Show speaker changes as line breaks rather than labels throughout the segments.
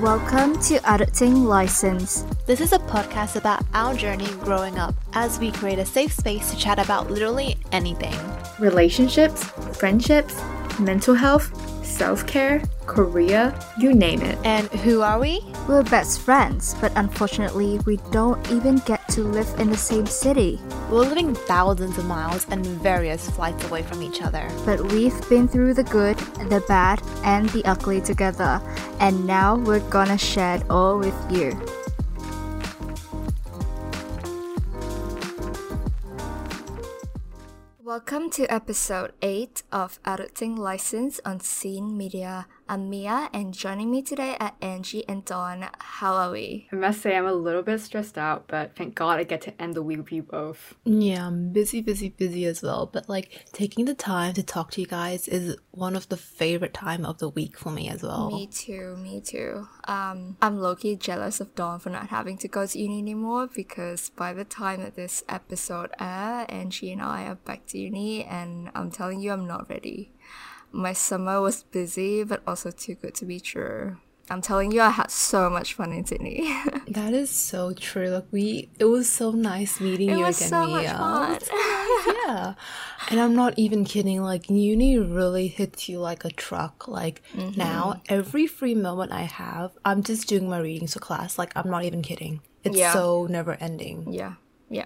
Welcome to Adulting License.
This is a podcast about our journey growing up as we create a safe space to chat about literally anything
relationships, friendships, mental health, self care, career, you name it.
And who are we?
We're best friends, but unfortunately, we don't even get to live in the same city.
We're living thousands of miles and various flights away from each other.
But we've been through the good, the bad, and the ugly together, and now we're gonna share it all with you. Welcome to episode 8 of Adulting License on Scene Media. I'm Mia, and joining me today are Angie and Dawn. How are we?
I must say, I'm a little bit stressed out, but thank God I get to end the week with you both.
Yeah, I'm busy, busy, busy as well. But like taking the time to talk to you guys is one of the favorite time of the week for me as well.
Me too, me too. Um, I'm low-key jealous of Dawn for not having to go to uni anymore because by the time that this episode airs, Angie and I are back to uni, and I'm telling you, I'm not ready. My summer was busy, but also too good to be true. I'm telling you, I had so much fun in Sydney.
that is so true. Like we, it was so nice meeting
it
you
was
again,
so
Mia.
Much fun.
Nice, yeah, and I'm not even kidding. Like uni really hits you like a truck. Like mm-hmm. now, every free moment I have, I'm just doing my readings for class. Like I'm not even kidding. It's yeah. so never ending.
Yeah, yeah.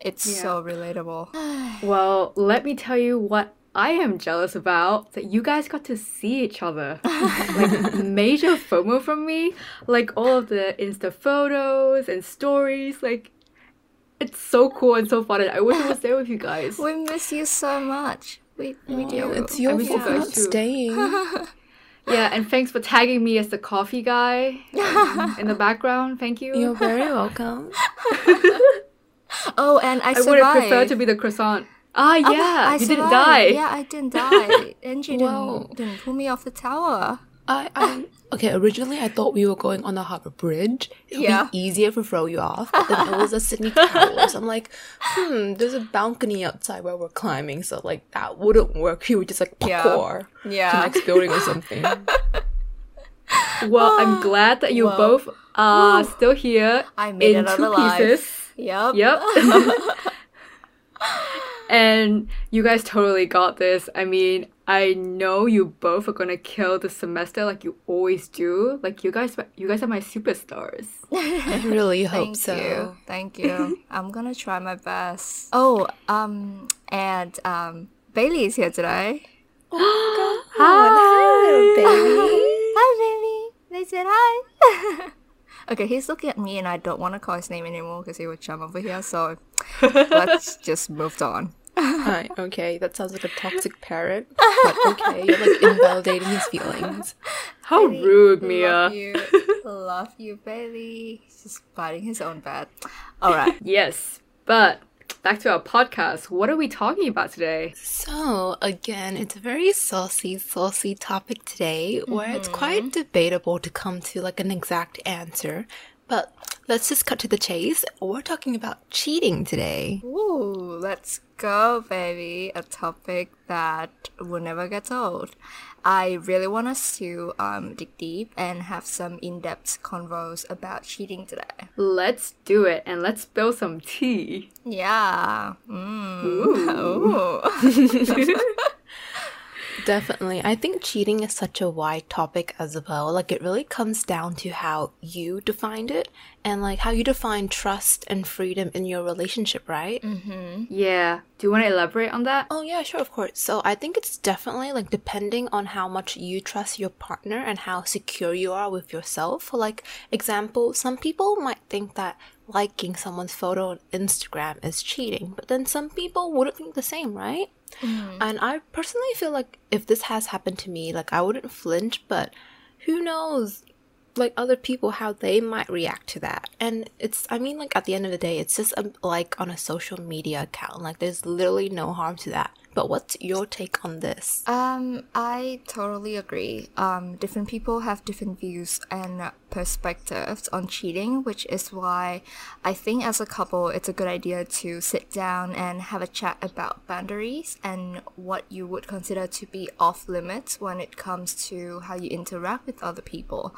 It's yeah. so relatable.
well, let me tell you what I am jealous about that you guys got to see each other. like major FOMO from me. Like all of the Insta photos and stories. Like it's so cool and so fun and I wish I was there with you guys.
We miss you so much. We, we do.
It's your fault for not staying.
yeah, and thanks for tagging me as the coffee guy um, in the background. Thank you.
You're very welcome.
oh, and I, I
would have preferred to be the croissant. Ah, yeah, I you survived. didn't die.
Yeah, I didn't die. Angie didn't, didn't pull me off the tower.
I, I okay. Originally, I thought we were going on the Harbour Bridge. It would yeah. be easier to throw you off, but then it was a Sydney Towers. I'm like, hmm, there's a balcony outside where we're climbing, so like that wouldn't work. You would just like parkour
yeah. yeah.
to next building or something.
well, I'm glad that you both are still here.
I made
in
it
two pieces.
Yep.
Yep and you guys totally got this. I mean, I know you both are gonna kill the semester like you always do. Like you guys, you guys are my superstars.
I really hope
Thank
so.
You. Thank you. I'm gonna try my best. Oh, um, and um, Bailey is here today.
Oh my god! Hi, little
baby. Hi, baby. They said hi. okay, he's looking at me, and I don't want to call his name anymore because he would jump over here. So let's just move on.
Hi, okay, that sounds like a toxic parent, but okay, you're like invalidating his feelings.
How baby, rude, Mia.
Love you, love you, baby. He's just biting his own bad. All right.
yes, but back to our podcast. What are we talking about today?
So, again, it's a very saucy, saucy topic today where mm-hmm. it's quite debatable to come to like an exact answer. But let's just cut to the chase. We're talking about cheating today.
Ooh, let's go, baby. A topic that will never get old. I really want us to um, dig deep and have some in-depth convos about cheating today.
Let's do it and let's spill some tea.
Yeah. Mm. Ooh.
Definitely. I think cheating is such a wide topic as well. Like, it really comes down to how you defined it and, like, how you define trust and freedom in your relationship, right?
Mm-hmm.
Yeah. Do you want to elaborate on that?
Oh, yeah, sure, of course. So, I think it's definitely, like, depending on how much you trust your partner and how secure you are with yourself. For, like, example, some people might think that liking someone's photo on Instagram is cheating, but then some people wouldn't think the same, right? Mm. And I personally feel like if this has happened to me, like I wouldn't flinch, but who knows, like other people, how they might react to that. And it's, I mean, like at the end of the day, it's just a, like on a social media account. Like there's literally no harm to that. But what's your take on this?
Um, I totally agree. Um, different people have different views and perspectives on cheating, which is why I think as a couple, it's a good idea to sit down and have a chat about boundaries and what you would consider to be off limits when it comes to how you interact with other people.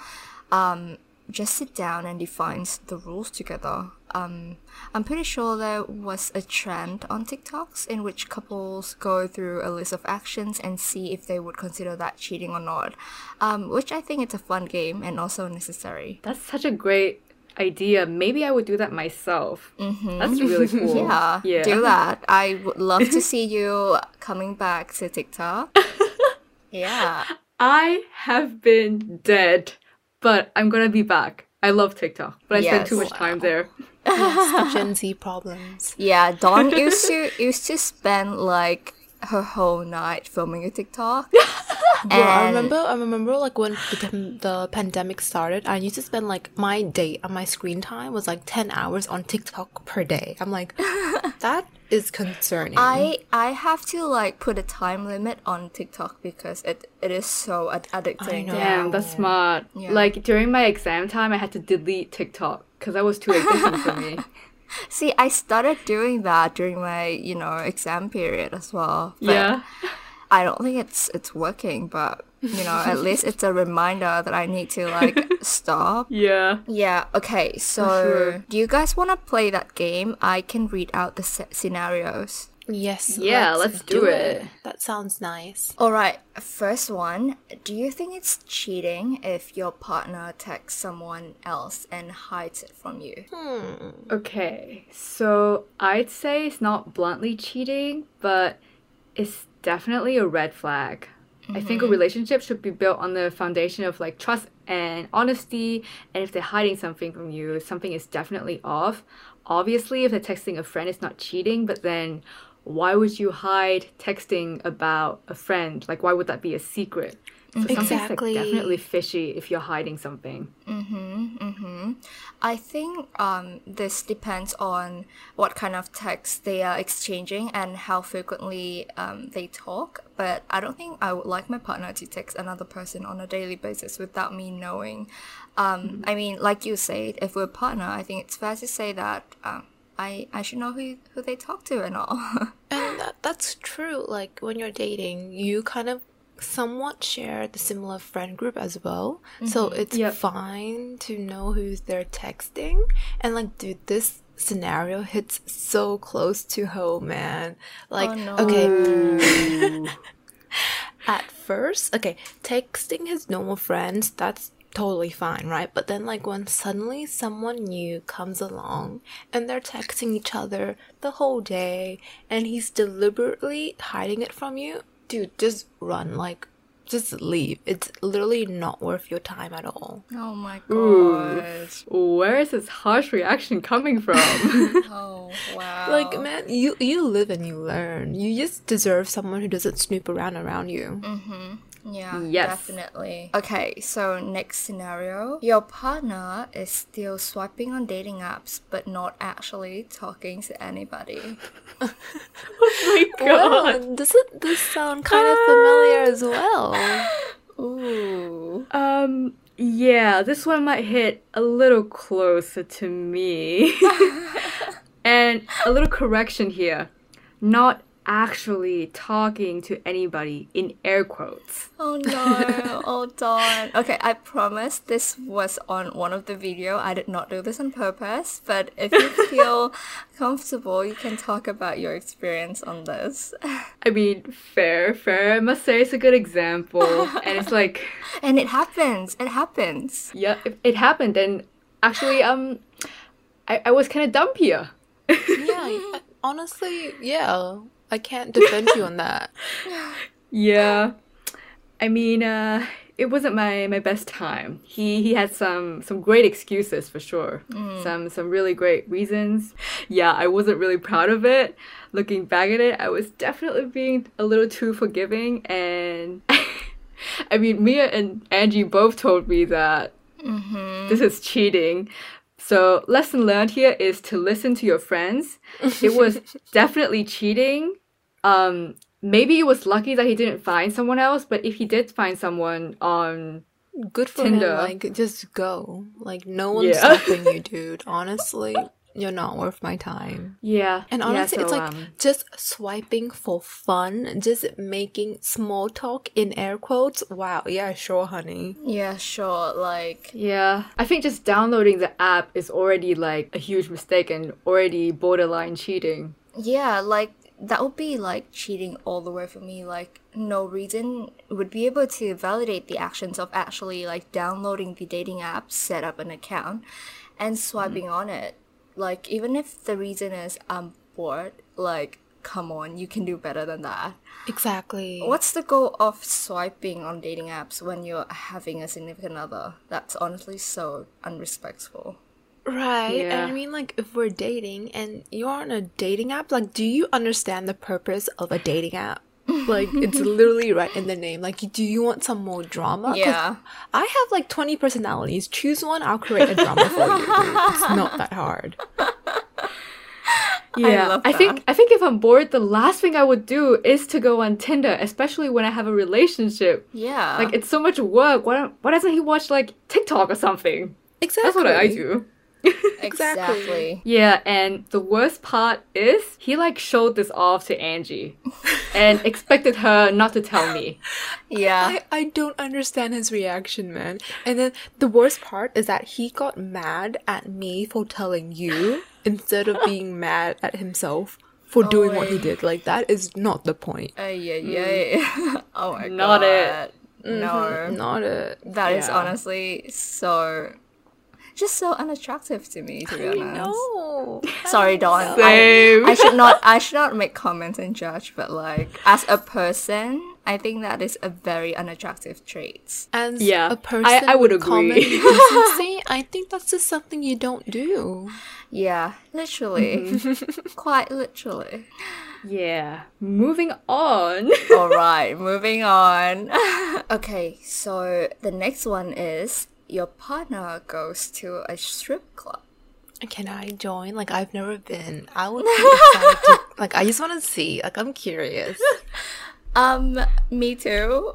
Um, just sit down and define the rules together. Um, I'm pretty sure there was a trend on TikToks in which couples go through a list of actions and see if they would consider that cheating or not, um, which I think it's a fun game and also necessary.
That's such a great idea. Maybe I would do that myself. That's really cool.
Yeah,
Yeah.
do that. I would love to see you coming back to TikTok. yeah.
I have been dead, but I'm gonna be back. I love TikTok, but I spend too
Yes.
much time there.
Yes, Gen Z problems.
Yeah, Dawn used to used to spend like her whole night filming a TikTok.
Bro, I remember, I remember, like when the, the pandemic started, I used to spend like my day on my screen time was like ten hours on TikTok per day. I'm like, that is concerning.
I I have to like put a time limit on TikTok because it it is so ad- addicting.
know.
Damn, that's smart.
Yeah.
Like during my exam time, I had to delete TikTok because that was too addicting for me.
See, I started doing that during my you know exam period as well. but
Yeah.
I don't think it's it's working, but you know at least it's a reminder that I need to like stop.
Yeah.
Yeah. Okay. So,
sure.
do you guys want to play that game? I can read out the sce- scenarios.
yes,
Yeah, let's do it.
That sounds nice.
All right. First one. Do you think it's cheating if your partner texts someone else and hides it from you? Hmm.
Okay, so I'd say it's not bluntly cheating, but it's definitely a red flag. I think a mm-hmm. relationship should be built on the foundation of like trust and honesty. And if they're hiding something from you, something is definitely off. Obviously, if they're texting a friend, it's not cheating, but then why would you hide texting about a friend? Like, why would that be a secret? So something's
Exactly.
like definitely fishy if you're hiding something.
I think um, this depends on what kind of text they are exchanging and how frequently um, they talk. But I don't think I would like my partner to text another person on a daily basis without me knowing. Um, I mean, like you said, if we're a partner, I think it's fair to say that um, I I should know who who they talk to and all.
And that, that's true. Like when you're dating, you kind of somewhat share the similar friend group as well. So mm-hmm. it's
Yep.
fine to know who they're texting. And like, dude, this scenario hits so close to home, man. Like,
Oh, no.
okay, at first, okay, texting his normal friends, that's totally fine, right? But then, like, when suddenly someone new comes along and they're texting each other the whole day and he's deliberately hiding it from you, dude, just run. Mm-hmm. Like, just leave. It's literally not worth your time at all.
oh my
Ooh.
gosh!
Where is this harsh reaction coming from?
Oh wow!
Like, man, you you live and you learn. You just deserve someone who doesn't snoop around around you. Mm-hmm.
Yeah,
Yes.
definitely. Okay, so next scenario. Your partner is still swiping on dating apps but not actually talking to anybody.
Oh my Well, doesn't this sound kind of familiar as well?
Ooh.
Um, yeah, this one might hit a little closer to me. and a little correction here. Not actually talking to anybody in air quotes.
Oh no. oh darn. Okay, I promise this was on one of the video. I did not do this on purpose, but if you feel comfortable, you can talk about your experience on this.
I mean, fair, fair. I must say it's a good example. and it's like,
And it happens. It happens.
yeah, it, it happened. And actually, um, I, I was kind of dumb here.
yeah, honestly, yeah. I can't defend you on that.
Yeah. I mean, uh, it wasn't my, my best time. He he had some some great excuses for sure. Some some really great reasons. Yeah, I wasn't really proud of it. Looking back at it, I was definitely being a little too forgiving and I mean, Mia and Angie both told me that this is cheating. So, lesson learned here is to listen to your friends. It was definitely cheating. Um, maybe it was lucky that he didn't find someone else, but if he did find someone on
Good for
Tinder.
him. Like, just go. Like, no one's
Yeah.
stopping you, dude. Honestly, you're not worth my time.
yeah,
And
yeah,
honestly, it's like
um,
just swiping for fun, just making small talk in air quotes. Wow, yeah, sure, honey.
Yeah, sure. Like,
Yeah, I think just downloading the app is already like a huge mistake and already borderline cheating.
yeah, like that would be like cheating all the way for me. Like, no reason would be able to validate the actions of actually like downloading the dating app, set up an account, and swiping on it. Like, even if the reason is I'm bored, like, come on, you can do better than that.
Exactly.
What's the goal of swiping on dating apps when you're having a significant other? That's honestly so unrespectful.
Right.
Yeah.
And I mean, like, if we're dating and you're on a dating app, like, do you understand the purpose of a dating app? Like, it's literally right in the name. Like, do you want some more drama?
Yeah.
I have like 20 personalities. Choose one, I'll create a drama for you. It's not that hard.
Yeah,
love
I, think I think if I'm bored, the last thing I would do is to go on Tinder, especially when I have a relationship.
Yeah.
Like it's so much work. Why don't, why doesn't he watch like TikTok or something?
Exactly.
That's what I do.
exactly.
Yeah, and the worst part is he like showed this off to Angie and expected her not to tell me.
Yeah.
I, I don't understand his reaction, man. And then the worst part is that he got mad at me for telling you instead of being mad at himself for doing what he did. Like, that is not the point.
Uh, yeah, yeah. oh my
Not
god.
it.
No.
Not it.
That is
Yeah.
honestly so just so unattractive to me to be honest.
No.
Sorry, Dawn. I,
Same.
I should not I should not make comments and judge, but like as a person, I think that is a very unattractive trait.
As
Yeah,
a person
I- I would
with common
agree.
decency, I think that's just something you don't do.
Yeah, literally. Mm-hmm. Quite literally.
Yeah. Moving on.
All right, moving on. okay, so the next one is your partner goes to a strip club.
Can I join? Like I've never been. I would be excited to like I just wanna see. Like I'm curious.
Um, me too.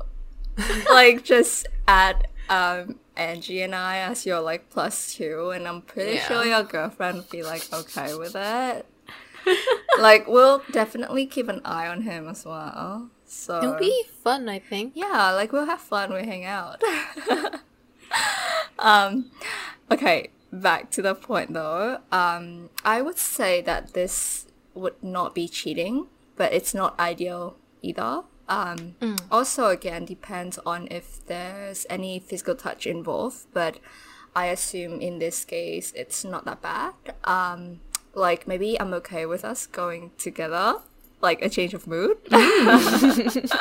like just add um Angie and I as your like plus two, and I'm pretty
Yeah.
sure your girlfriend would be like okay with it. like we'll definitely keep an eye on him as well. So
It'll be fun, I think.
yeah, like we'll have fun, we hang out. Um, okay, back to the point though. Um, I would say that this would not be cheating, but it's not ideal either. Um, also again depends on if there's any physical touch involved, but I assume in this case it's not that bad. Um, like maybe I'm okay with us going together, like a change of mood.
I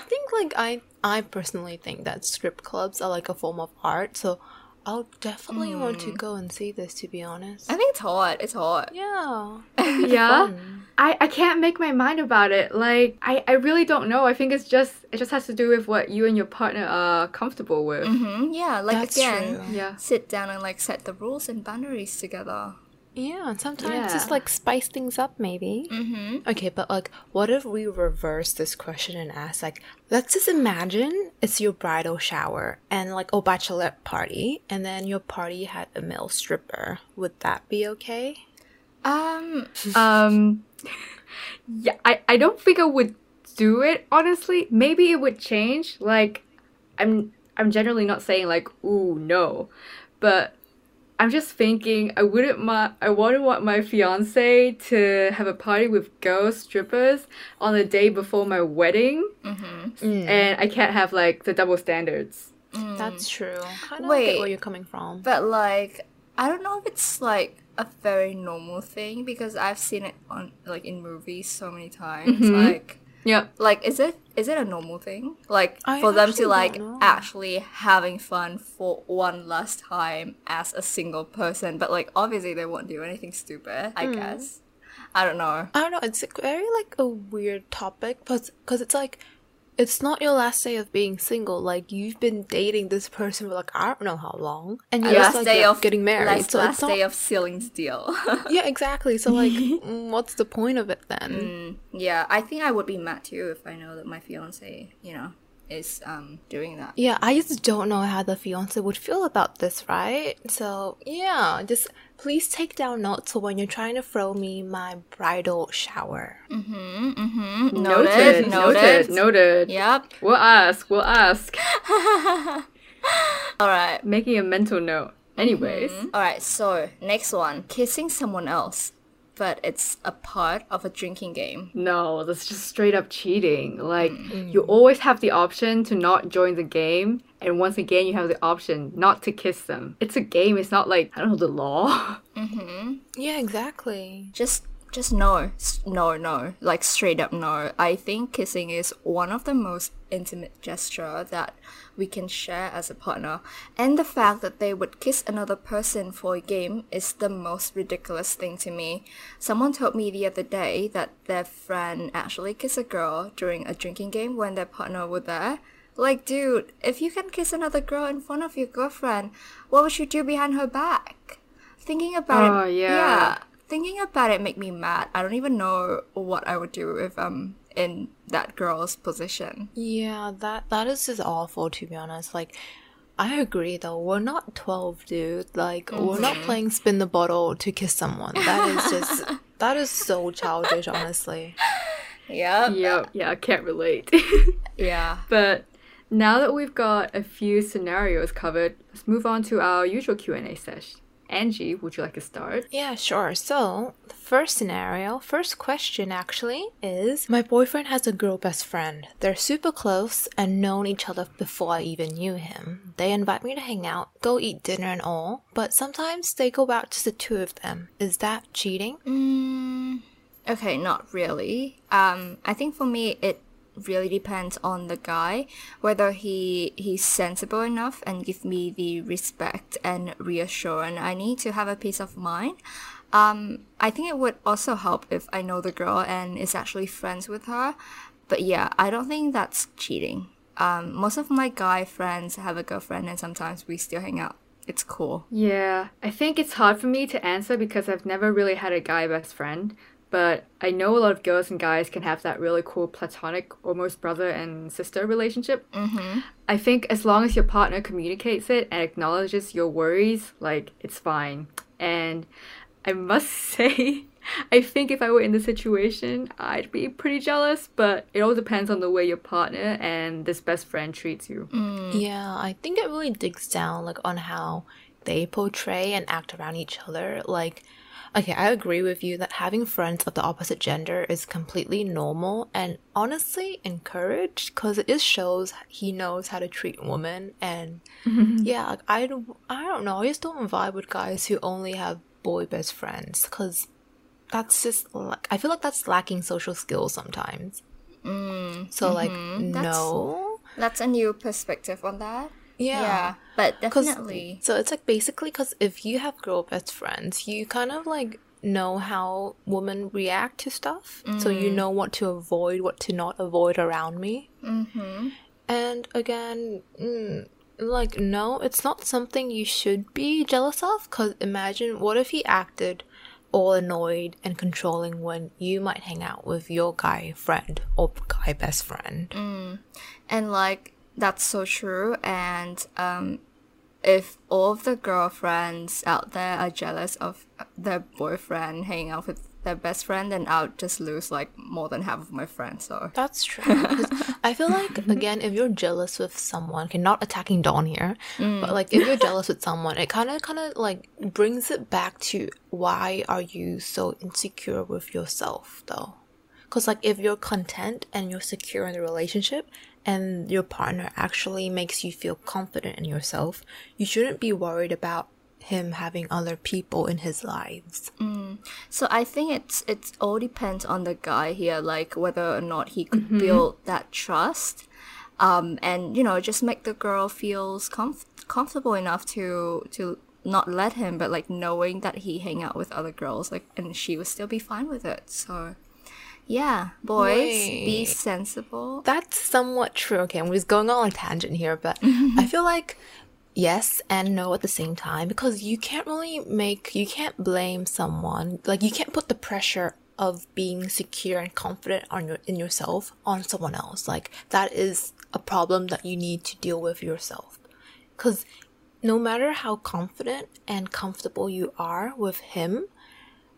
think like I I personally think that strip clubs are like a form of art, so I'll definitely want to go and see this to be honest.
I think it's hot. It's hot.
Yeah.
yeah. I, I can't make my mind about it. Like I, I really don't know. I think it's just it just has to do with what you and your partner are comfortable with.
hmm Yeah, like
That's
again,
true.
Yeah.
sit down and like set the rules and boundaries together.
Yeah, and sometimes
Yeah.
just like spice things up maybe.
Mm-hmm.
Okay, but like, what if we reverse this question and ask, like, let's just imagine it's your bridal shower and like, a bachelorette party, and then your party had a male stripper. Would that be okay?
Um,
Um Yeah, I, I don't think I would do it, honestly. Maybe it would change. Like I'm I'm generally not saying like, ooh no. But I'm just thinking I wouldn't my I wouldn't want my fiance to have a party with girl strippers on the day before my wedding. Mm-hmm. Mm. And I can't have like the double standards. Mm.
That's true. Kind of
Wait.
where you're coming from.
but like, I don't know if it's like a very normal thing because I've seen it on like in movies so many times. Mm-hmm. Like,
Yeah.
like is it is it a normal thing? Like
I
for them to like actually having fun for one last time as a single person, but like obviously they won't do anything stupid. I hmm. guess. I don't know.
I don't know. It's very like a weird topic, because because it's like it's not your last day of being single. Like you've been dating this person for like I don't know how long, and you're
last
like
day of
getting married.
Last,
so
last
it's not,
day of sealing steel.
yeah, exactly. So like, mm, what's the point of it then?
yeah, I think I would be mad too if I know that my fiance, you know, is um doing that.
Yeah, I just don't know how the fiance would feel about this, right? So yeah, just please take down notes when you're trying to throw me my bridal shower. Mm-hmm. Mm-hmm.
Noted.
noted,
noted.
noted.
Yep.
We'll ask. We'll ask.
All right.
Making a mental note. Anyways,
All right. So next one, kissing someone else, but it's a part of a drinking game.
no, that's just straight up cheating. Like you always have the option to not join the game, and once again you have the option not to kiss them. It's a game. It's not like I don't know the law. Mm-hmm.
Yeah, exactly.
Just just no, no, no, like straight up no. I think kissing is one of the most intimate gesture that we can share as a partner, and the fact that they would kiss another person for a game is the most ridiculous thing to me. Someone told me the other day that their friend actually kissed a girl during a drinking game when their partner were there. Like, dude, if you can kiss another girl in front of your girlfriend, what would you do behind her back? Thinking about
Oh,
it,
yeah.
yeah, thinking about it make me mad. I don't even know what I would do if I'm in that girl's position.
Yeah, that that is just awful to be honest. Like I agree though. We're not 12, dude. Like we're not mm-hmm. playing spin the bottle to kiss someone. That is just that is so childish, honestly.
Yeah,
yep. Yeah, I can't relate.
yeah.
but now that we've got a few scenarios covered, let's move on to our usual Q and A session. Angie, would you like to start?
Yeah, sure. So, the first scenario, first question actually is My boyfriend has a girl best friend. They're super close and known each other before I even knew him. They invite me to hang out, go eat dinner and all, but sometimes they go out just the two of them. Is that cheating?
Okay, not really. Um, I think for me it really depends on the guy whether he he's sensible enough and give me the respect and reassurance I need to have a peace of mind. Um, I think it would also help if I know the girl and is actually friends with her. But yeah, I don't think that's cheating. Um, most of my guy friends have a girlfriend and sometimes we still hang out. It's cool.
Yeah, I think it's hard for me to answer because I've never really had a guy best friend. But I know a lot of girls and guys can have that really cool platonic, almost brother and sister relationship. Mm-hmm. I think as long as your partner communicates it and acknowledges your worries, like it's fine. And I must say, I think if I were in the situation, I'd be pretty jealous, but it all depends on the way your partner and this best friend treats you.
Yeah, I think it really digs down like on how they portray and act around each other. Like, okay, I agree with you that having friends of the opposite gender is completely normal and honestly encouraged because it just shows he knows how to treat women. And yeah, like, I don't, I don't know. I just don't vibe with guys who only have boy best friends because that's just like I feel like that's lacking social skills sometimes. Mm, so like mm-hmm. no.
That's a new perspective on that.
Yeah.
Yeah, but definitely.
So it's like basically because if you have girl best friends, you kind of like know how women react to stuff. So you know what to avoid, what to not avoid around me. Mm-hmm. And again, mm, like, no, it's not something you should be jealous of. Because imagine what if he acted all annoyed and controlling when you might hang out with your guy friend or guy best friend.
and like that's so true and um if all of the girlfriends out there are jealous of their boyfriend hanging out with their best friend then i'll just lose like more than half of my friends so
That's true. I feel like again, if you're jealous with someone, okay, not attacking Dawn here, but like if you're jealous with someone, it kind of kind of like brings it back to why are you so insecure with yourself though? Because like if you're content and you're secure in the relationship, and your partner actually makes you feel confident in yourself, you shouldn't be worried about him having other people in his lives.
so i think it's it's all depends on the guy here like whether or not he could build that trust um and you know just make the girl feels comf- comfortable enough to to not let him but like knowing that he hang out with other girls like and she would still be fine with it so Yeah, boys, be sensible.
That's somewhat true. Okay, I'm just going on a tangent here, but I feel like yes and no at the same time because you can't really make, you can't blame someone. Like, you can't put the pressure of being secure and confident on your in yourself on someone else. Like, that is a problem that you need to deal with yourself. Because no matter how confident and comfortable you are with him,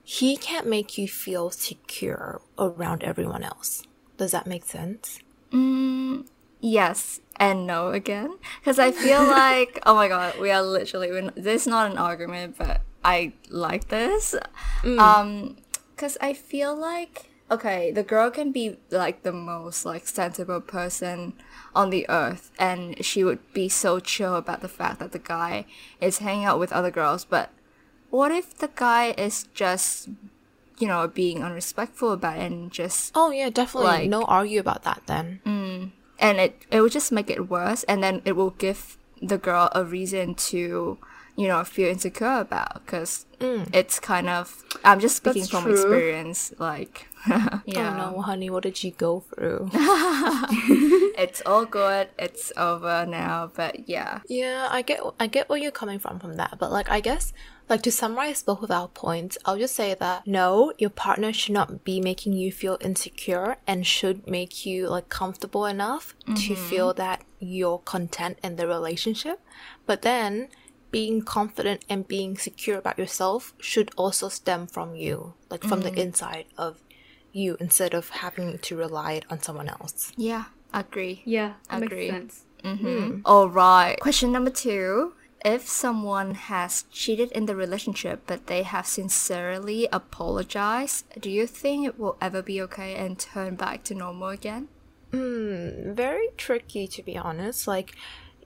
he can't make you feel secure around everyone else. Does that make sense?
Yes and no again. Because I feel like, oh my god, we are literally, we're not, this is not an argument, but I like this. Um, because I feel like, okay, the girl can be like the most like sensible person on the earth, and she would be so chill about the fact that the guy is hanging out with other girls, but what if the guy is just, you know, being unrespectful about it and just
Oh yeah, definitely.
Like-
no argue about that then.
Mm, and it it will just make it worse and then it will give the girl a reason to you know feel insecure about because mm. it's kind of i'm just speaking
That's
from
true.
experience like oh, yeah
Oh no, honey, what did you go through?
it's all good it's over now but yeah
yeah, I get I get where you're coming from from that, but like I guess like to summarize both of our points, I'll just say that no, your partner should not be making you feel insecure and should make you like comfortable enough to mm-hmm. feel that you're content in the relationship. But then being confident and being secure about yourself should also stem from you, like from the mm-hmm. inside of you instead of having to rely on someone else.
yeah agree
Yeah, that
Agree.
makes sense. Mm-hmm. Hmm.
all right question number two if someone has cheated in the relationship but they have sincerely apologized do you think it will ever be okay and turn back to normal again hmm,
very tricky to be honest. Like,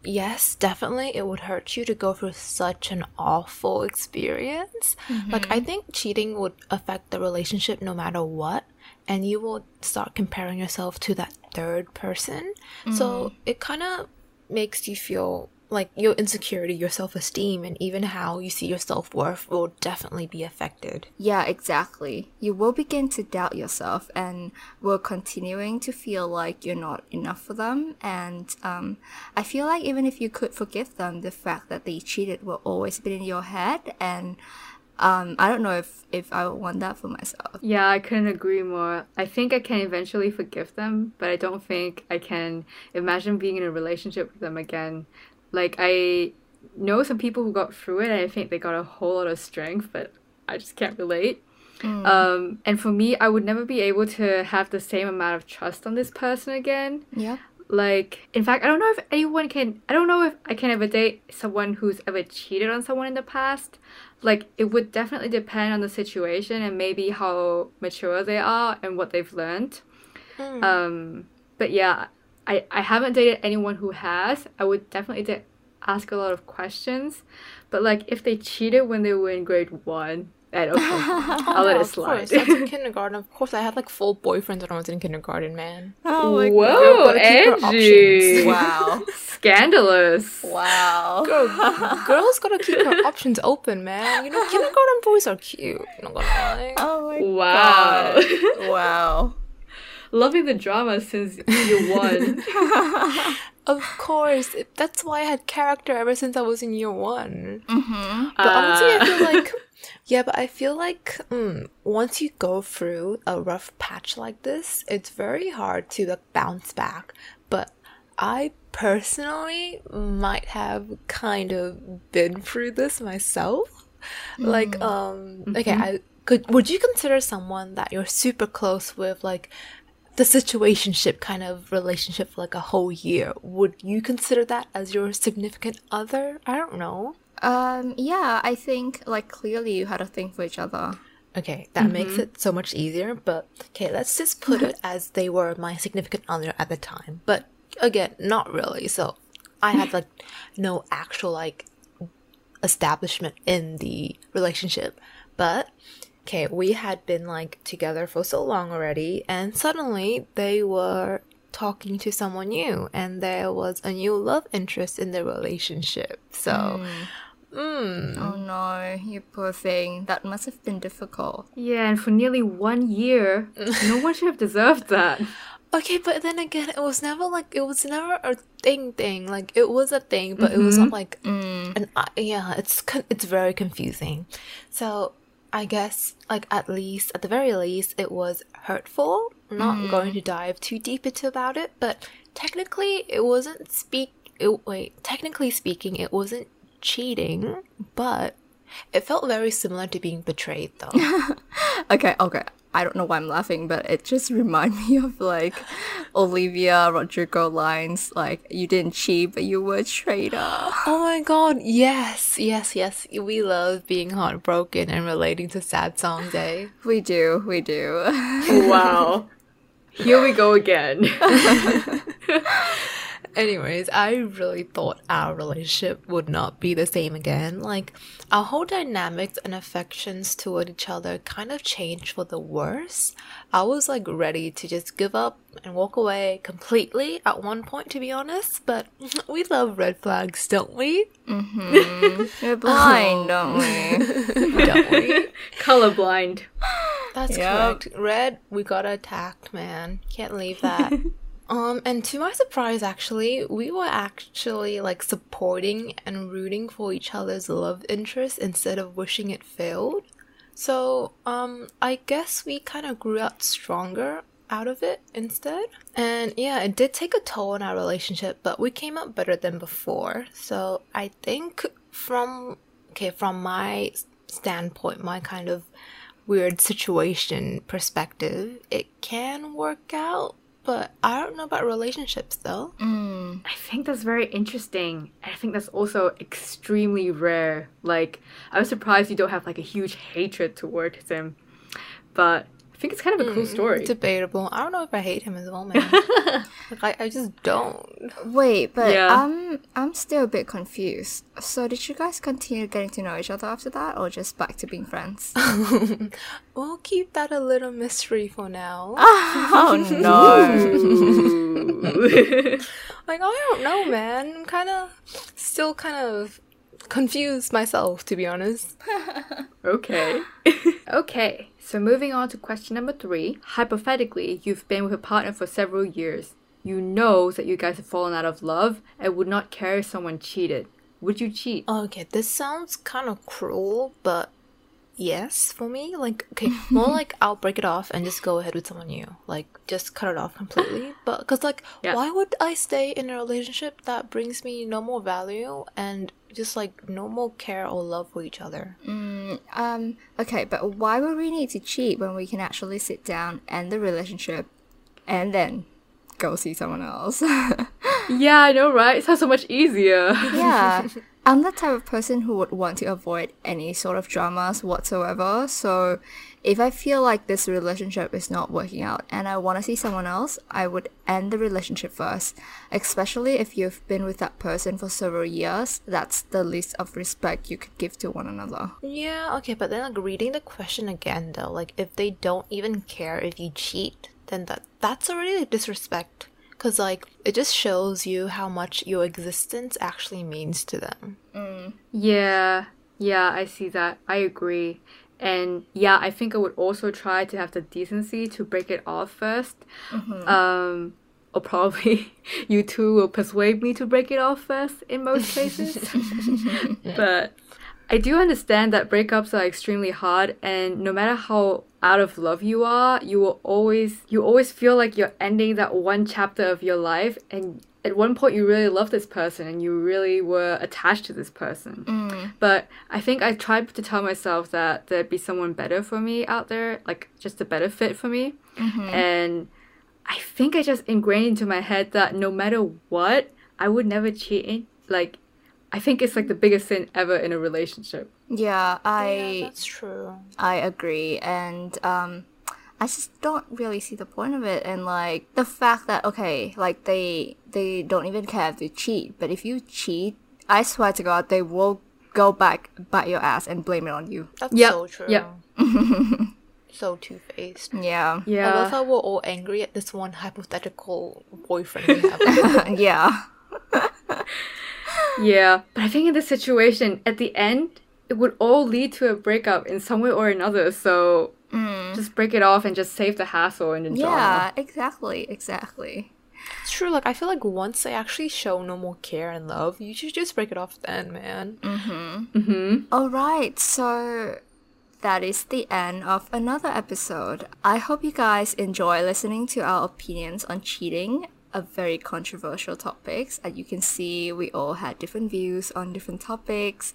yes, definitely it would hurt you to go through such an awful experience. Like, I mm-hmm. think cheating would affect the relationship no matter what, and you will start comparing yourself to that third person. So mm-hmm. it kind of makes you feel like your insecurity, your self esteem, and even how you see your self worth will definitely be affected.
Yeah, exactly. You will begin to doubt yourself and will continuing to feel like you're not enough for them. And um, I feel like even if you could forgive them, the fact that they cheated will always be in your head. And um, I don't know if, if I would want that for myself.
Yeah, I couldn't agree more. I think I can eventually forgive them, but I don't think I can imagine being in a relationship with them again. Like, I know some people who got through it, and I think they got a whole lot of strength, but I just can't relate. Um, and for me, I would never be able to have the same amount of trust on this person again.
Yeah.
Like, in fact, I don't know if anyone can. I don't know if I can ever date someone who's ever cheated on someone in the past. Like, it would definitely depend on the situation and maybe how mature they are and what they've learned. Um, but yeah, I, I haven't dated anyone who has. I would definitely da- ask a lot of questions. But, like, if they cheated when they were in grade one, then okay, I'll let
Yeah,
it
of course.
slide.
That's in kindergarten. Of course, I had like full boyfriends when I was in kindergarten, man.
Oh my
Whoa,
gotta keep her
Angie!
Wow.
Scandalous.
wow.
Girl, girls gotta keep her options open, man. You know, kindergarten boys are cute. Not gonna lie.
Oh my
Wow.
god. Wow.
Loving the drama since year one.
Of course, that's why I had character ever since I was in year one. Mm-hmm. But honestly, I feel like, yeah, but I feel like mm, once you go through a rough patch like this, it's very hard to like bounce back. But I personally might have kind of been through this myself. Like, um, okay, I could. Would you consider someone that you're super close with, like? The situationship kind of relationship for like a whole year. Would you consider that as your significant other? I don't know.
Um, yeah, I think like clearly you had a thing for each other.
Okay, that makes it so much easier. But okay, let's just put it as they were my significant other at the time. But again, not really. So I had like no actual like establishment in the relationship. But okay, we had been like together for so long already, and suddenly they were talking to someone new, and there was a new love interest in the relationship. So mm.
Oh no, you poor thing. That must have been difficult.
Yeah, and for nearly one year, no one should have deserved that.
Okay, but then again, it was never like it was never a thing thing. Like it was a thing, but it was not like an uh, yeah. It's it's very confusing. So I guess like at least at the very least, it was hurtful. I'm not mm. going to dive too deep into about it, but technically, it wasn't speak. It, wait, technically speaking, it wasn't cheating, but it felt very similar to being betrayed, though.
Okay, okay. I don't know why I'm laughing, but it just remind me of like Olivia Rodrigo lines like you didn't cheat but you were a traitor.
Oh my god, yes, yes, yes. We love being heartbroken and relating to sad songs, eh?
We do, we do.
Wow. Here we go again.
Anyways, I really thought our relationship would not be the same again. Like, our whole dynamics and affections toward each other kind of changed for the worse. I was like ready to just give up and walk away completely at one point, to be honest, but we love red flags, don't we? Mm-hmm.
We're blind, don't we?
Don't we?
Colorblind.
That's
Yep.
correct. Red, we got attacked, man. Can't leave that. Um, and to my surprise, actually, we were actually like supporting and rooting for each other's love interest instead of wishing it failed. So, um, I guess we kind of grew out stronger out of it instead. And yeah, it did take a toll on our relationship, but we came out better than before. So, I think from okay, from my standpoint, my kind of weird situation perspective, it can work out, but I don't know about relationships though. Mm.
I think that's very interesting. I think that's also extremely rare. Like, I was surprised you don't have like a huge hatred towards him. But I think it's kind of a cool mm, story.
Debatable. I don't know if I hate him as well, man. like I, I just don't.
Wait, but
Yeah.
I'm I'm still a bit confused. So did you guys continue getting to know each other after that or just back to being friends?
We'll keep that a little mystery for now.
oh no.
Like I don't know, man. I'm kind of still kind of confused myself, to be honest.
Okay. okay, so moving on to question number three. Hypothetically, you've been with a partner for several years. You know that you guys have fallen out of love and would not care if someone cheated. Would you cheat?
Okay, this sounds kind of cruel, but yes, for me, like okay, more like I'll break it off and just go ahead with someone new, like just cut it off completely. But because like,
Yeah.
why would I stay in a relationship that brings me no more value and just like no more care or love for each other?
Um, okay, but why would we need to cheat when we can actually sit down, end the relationship, and then go see someone else?
Yeah, I know, right? It sounds so much easier.
yeah. I'm the type of person who would want to avoid any sort of dramas whatsoever. So if I feel like this relationship is not working out and I want to see someone else, I would end the relationship first. Especially if you've been with that person for several years, that's the least of respect you could give to one another.
Yeah, okay, but then like reading the question again though, like if they don't even care if you cheat, then that that's already disrespect. Cause like it just shows you how much your existence actually means to them.
Yeah, yeah, I see that. I agree. And yeah, I think I would also try to have the decency to break it off 1st Um, or probably you two will persuade me to break it off first in most cases. but I do understand that breakups are extremely hard, and no matter how out of love you are, you will always you always feel like you're ending that one chapter of your life, and at one point you really love this person and you really were attached to this person. Mm. But I think I tried to tell myself that there'd be someone better for me out there, like just a better fit for me, mm-hmm. and I think I just ingrained into my head that no matter what, I would never cheat. In, like, I think it's like the biggest sin ever in a relationship.
Yeah, I
yeah, that's true.
I agree, and um, I just don't really see the point of it. And like the fact that okay, like they they don't even care if you cheat, but if you cheat, I swear to God, they will go back, bite your ass, and blame it on you.
That's
Yep,
so true.
yep.
so two faced.
Yeah,
I love
Yeah.
how we're all angry at this one hypothetical boyfriend we have.
yeah.
Yeah, but I think in this situation, at the end, it would all lead to a breakup in some way or another. So mm. just break it off and just save the hassle and the
Yeah,
drama.
exactly, exactly.
It's true. Like I feel like once they actually show no more care and love, you should just break it off then, man. Mm-hmm. Mm-hmm.
All right, so that is the end of another episode. I hope you guys enjoy listening to our opinions on cheating, a very controversial topics. As you can see, we all had different views on different topics.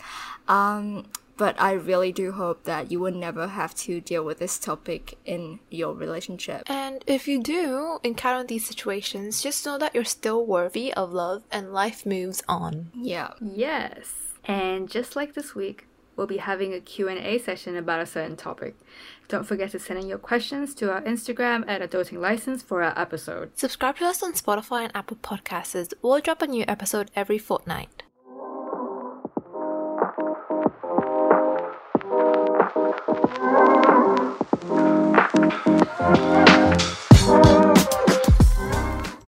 Um, but I really do hope that you will never have to deal with this topic in your relationship.
And if you do encounter these situations, just know that you're still worthy of love and life moves on.
Yeah.
Yes. And just like this week, we'll be having a Q&A session about a certain topic. Don't forget to send in your questions to our Instagram at Adulting License for our episode.
Subscribe to us on Spotify and Apple Podcasts. We'll drop a new episode every fortnight.